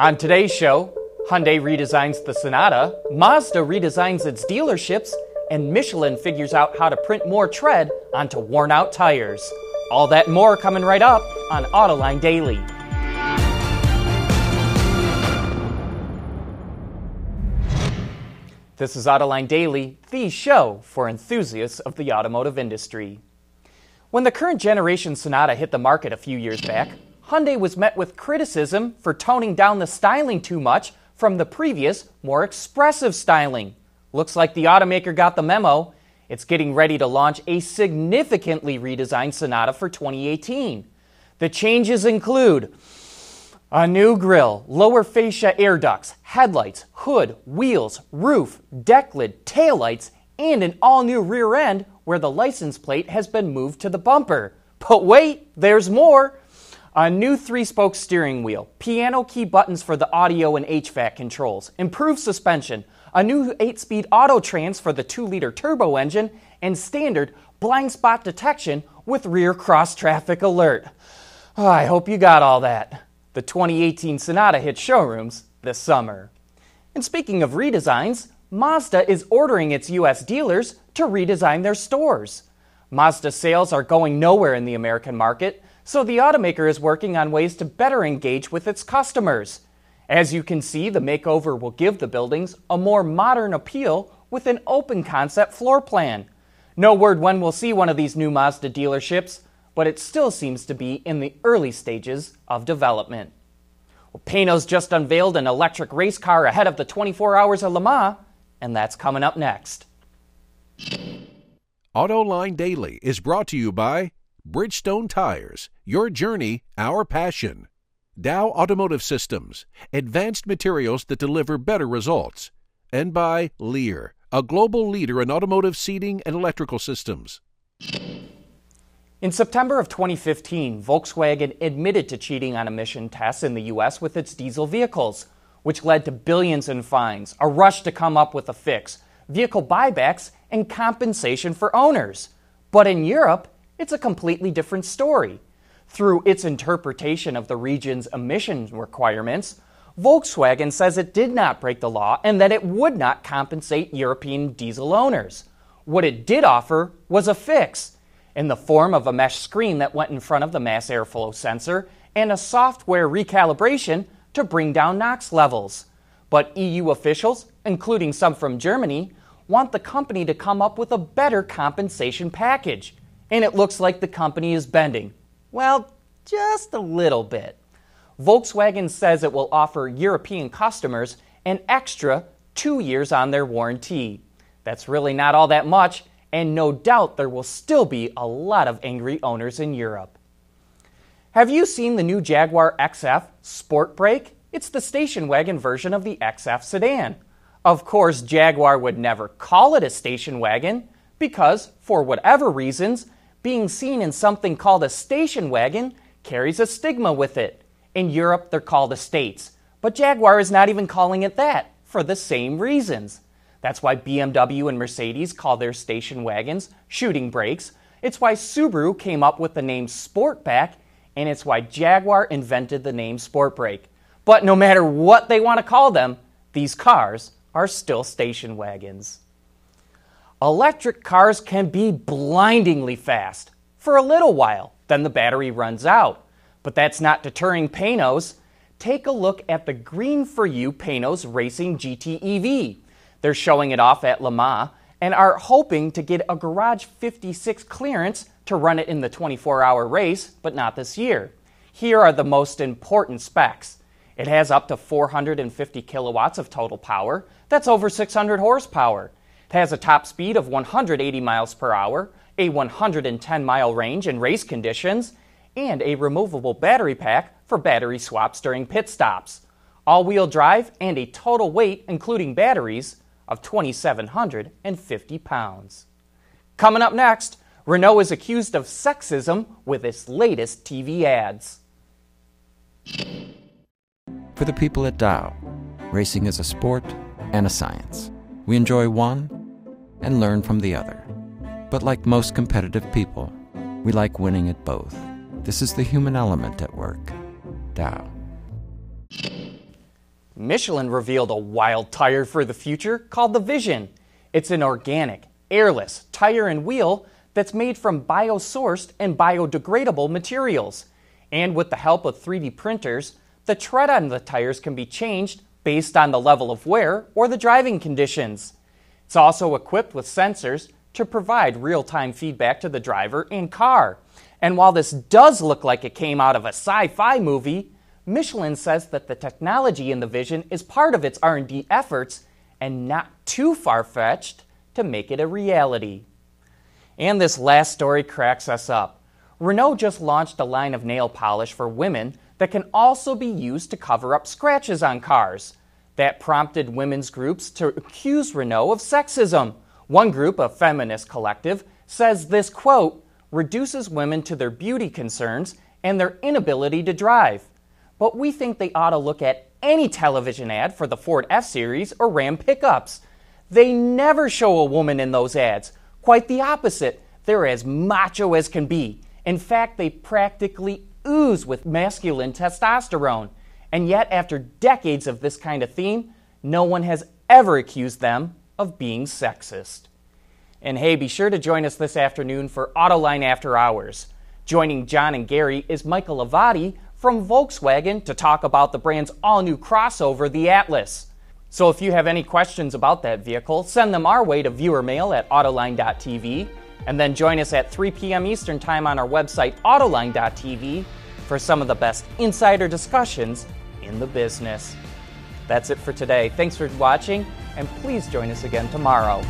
On today's show, Hyundai redesigns the Sonata, Mazda redesigns its dealerships, and Michelin figures out how to print more tread onto worn out tires. All that more coming right up on Autoline Daily. This is Autoline Daily, the show for enthusiasts of the automotive industry. When the current generation Sonata hit the market a few years back, Hyundai was met with criticism for toning down the styling too much from the previous, more expressive styling. Looks like the automaker got the memo. It's getting ready to launch a significantly redesigned Sonata for 2018. The changes include a new grille, lower fascia air ducts, headlights, hood, wheels, roof, deck lid, taillights, and an all new rear end where the license plate has been moved to the bumper. But wait, there's more! A new three spoke steering wheel, piano key buttons for the audio and HVAC controls, improved suspension, a new 8 speed auto trans for the 2 liter turbo engine, and standard blind spot detection with rear cross traffic alert. Oh, I hope you got all that. The 2018 Sonata hit showrooms this summer. And speaking of redesigns, Mazda is ordering its US dealers to redesign their stores. Mazda sales are going nowhere in the American market, so the automaker is working on ways to better engage with its customers. As you can see, the makeover will give the buildings a more modern appeal with an open concept floor plan. No word when we'll see one of these new Mazda dealerships, but it still seems to be in the early stages of development. Well, Panoz just unveiled an electric race car ahead of the 24 Hours of Le Mans, and that's coming up next. AutoLine Daily is brought to you by Bridgestone Tires, your journey, our passion. Dow Automotive Systems, advanced materials that deliver better results. And by Lear, a global leader in automotive seating and electrical systems. In September of 2015, Volkswagen admitted to cheating on emission tests in the U.S. with its diesel vehicles, which led to billions in fines, a rush to come up with a fix, vehicle buybacks, and compensation for owners. But in Europe, it's a completely different story. Through its interpretation of the region's emission requirements, Volkswagen says it did not break the law and that it would not compensate European diesel owners. What it did offer was a fix in the form of a mesh screen that went in front of the mass airflow sensor and a software recalibration to bring down NOx levels. But EU officials, including some from Germany, want the company to come up with a better compensation package. And it looks like the company is bending. Well, just a little bit. Volkswagen says it will offer European customers an extra two years on their warranty. That's really not all that much, and no doubt there will still be a lot of angry owners in Europe. Have you seen the new Jaguar XF Sport Brake? It's the station wagon version of the XF sedan. Of course, Jaguar would never call it a station wagon because, for whatever reasons, being seen in something called a station wagon carries a stigma with it. In Europe, they're called estates, but Jaguar is not even calling it that for the same reasons. That's why BMW and Mercedes call their station wagons shooting brakes. It's why Subaru came up with the name Sportback, and it's why Jaguar invented the name Sport Brake. But no matter what they want to call them, these cars are still station wagons. Electric cars can be blindingly fast for a little while, then the battery runs out. But that's not deterring Panoz. Take a look at the Green for You Panoz Racing GTEV. They're showing it off at Le Mans and are hoping to get a Garage 56 clearance to run it in the 24 hour race, but not this year. Here are the most important specs. It has up to 450 kilowatts of total power. That's over 600 horsepower. It has a top speed of 180 miles per hour, a 110 mile range in race conditions, and a removable battery pack for battery swaps during pit stops. All wheel drive and a total weight, including batteries, of 2,750 pounds. Coming up next, Renault is accused of sexism with its latest TV ads. For the people at Dow, racing is a sport and a science. We enjoy one and learn from the other. But like most competitive people, we like winning at both. This is the human element at work. Dow. Michelin revealed a wild tire for the future called the Vision. It's an organic, airless tire and wheel that's made from biosourced and biodegradable materials. And with the help of 3D printers, the tread on the tires can be changed based on the level of wear or the driving conditions. It's also equipped with sensors to provide real time feedback to the driver and car. And while this does look like it came out of a sci-fi movie, Michelin says that the technology in the Vision is part of its R&D efforts and not too far-fetched to make it a reality. And this last story cracks us up. Renault just launched a line of nail polish for women that can also be used to cover up scratches on cars. That prompted women's groups to accuse Renault of sexism. One group, a feminist collective, says this quote reduces women to their beauty concerns and their inability to drive. But we think they ought to look at any television ad for the Ford F Series or Ram pickups. They never show a woman in those ads. Quite the opposite. They're as macho as can be. In fact, they practically ooze with masculine testosterone. And yet, after decades of this kind of theme, no one has ever accused them of being sexist. And hey, be sure to join us this afternoon for Autoline After Hours. Joining John and Gary is Michael Avati from Volkswagen to talk about the brand's all new crossover, the Atlas. So if you have any questions about that vehicle, send them our way to viewer mail at autoline.tv, and then join us at 3 p.m. Eastern Time on our website, autoline.tv, for some of the best insider discussions in the business. That's it for today. Thanks for watching, and please join us again tomorrow.